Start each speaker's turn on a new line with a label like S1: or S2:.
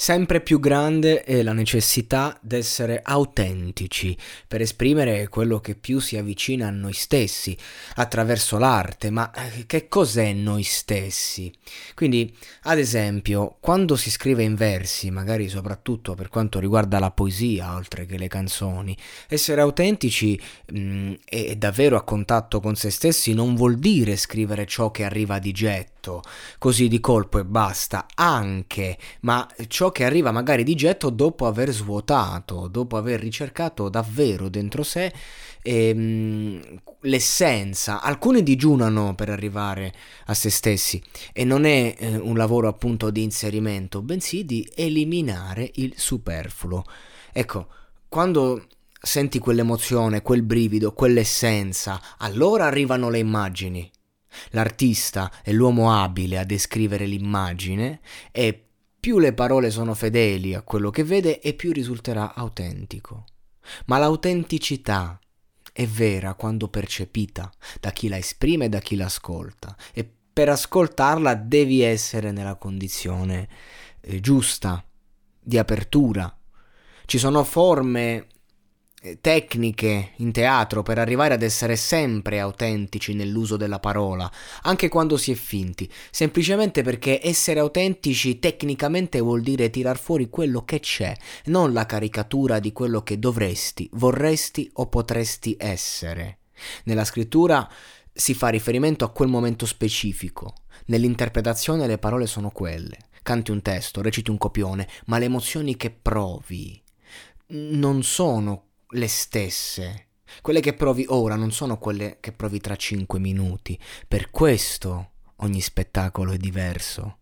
S1: Sempre più grande è la necessità d'essere autentici per esprimere quello che più si avvicina a noi stessi attraverso l'arte. Ma eh, che cos'è noi stessi? Quindi, ad esempio, quando si scrive in versi, magari soprattutto per quanto riguarda la poesia, oltre che le canzoni, essere autentici mh, mm, e davvero a contatto con se stessi non vuol dire scrivere ciò che arriva di getto, così di colpo e basta, anche, ma ciò che arriva magari di getto dopo aver svuotato, dopo aver ricercato davvero dentro sé ehm, l'essenza. Alcuni digiunano per arrivare a se stessi e non è eh, un lavoro appunto di inserimento, bensì di eliminare il superfluo. Ecco, quando senti quell'emozione, quel brivido, quell'essenza, allora arrivano le immagini. L'artista è l'uomo abile a descrivere l'immagine e più le parole sono fedeli a quello che vede e più risulterà autentico. Ma l'autenticità è vera quando percepita da chi la esprime e da chi l'ascolta e per ascoltarla devi essere nella condizione eh, giusta di apertura. Ci sono forme tecniche in teatro per arrivare ad essere sempre autentici nell'uso della parola, anche quando si è finti, semplicemente perché essere autentici tecnicamente vuol dire tirar fuori quello che c'è, non la caricatura di quello che dovresti, vorresti o potresti essere. Nella scrittura si fa riferimento a quel momento specifico, nell'interpretazione le parole sono quelle. Canti un testo, reciti un copione, ma le emozioni che provi non sono le stesse. Quelle che provi ora non sono quelle che provi tra cinque minuti. Per questo ogni spettacolo è diverso.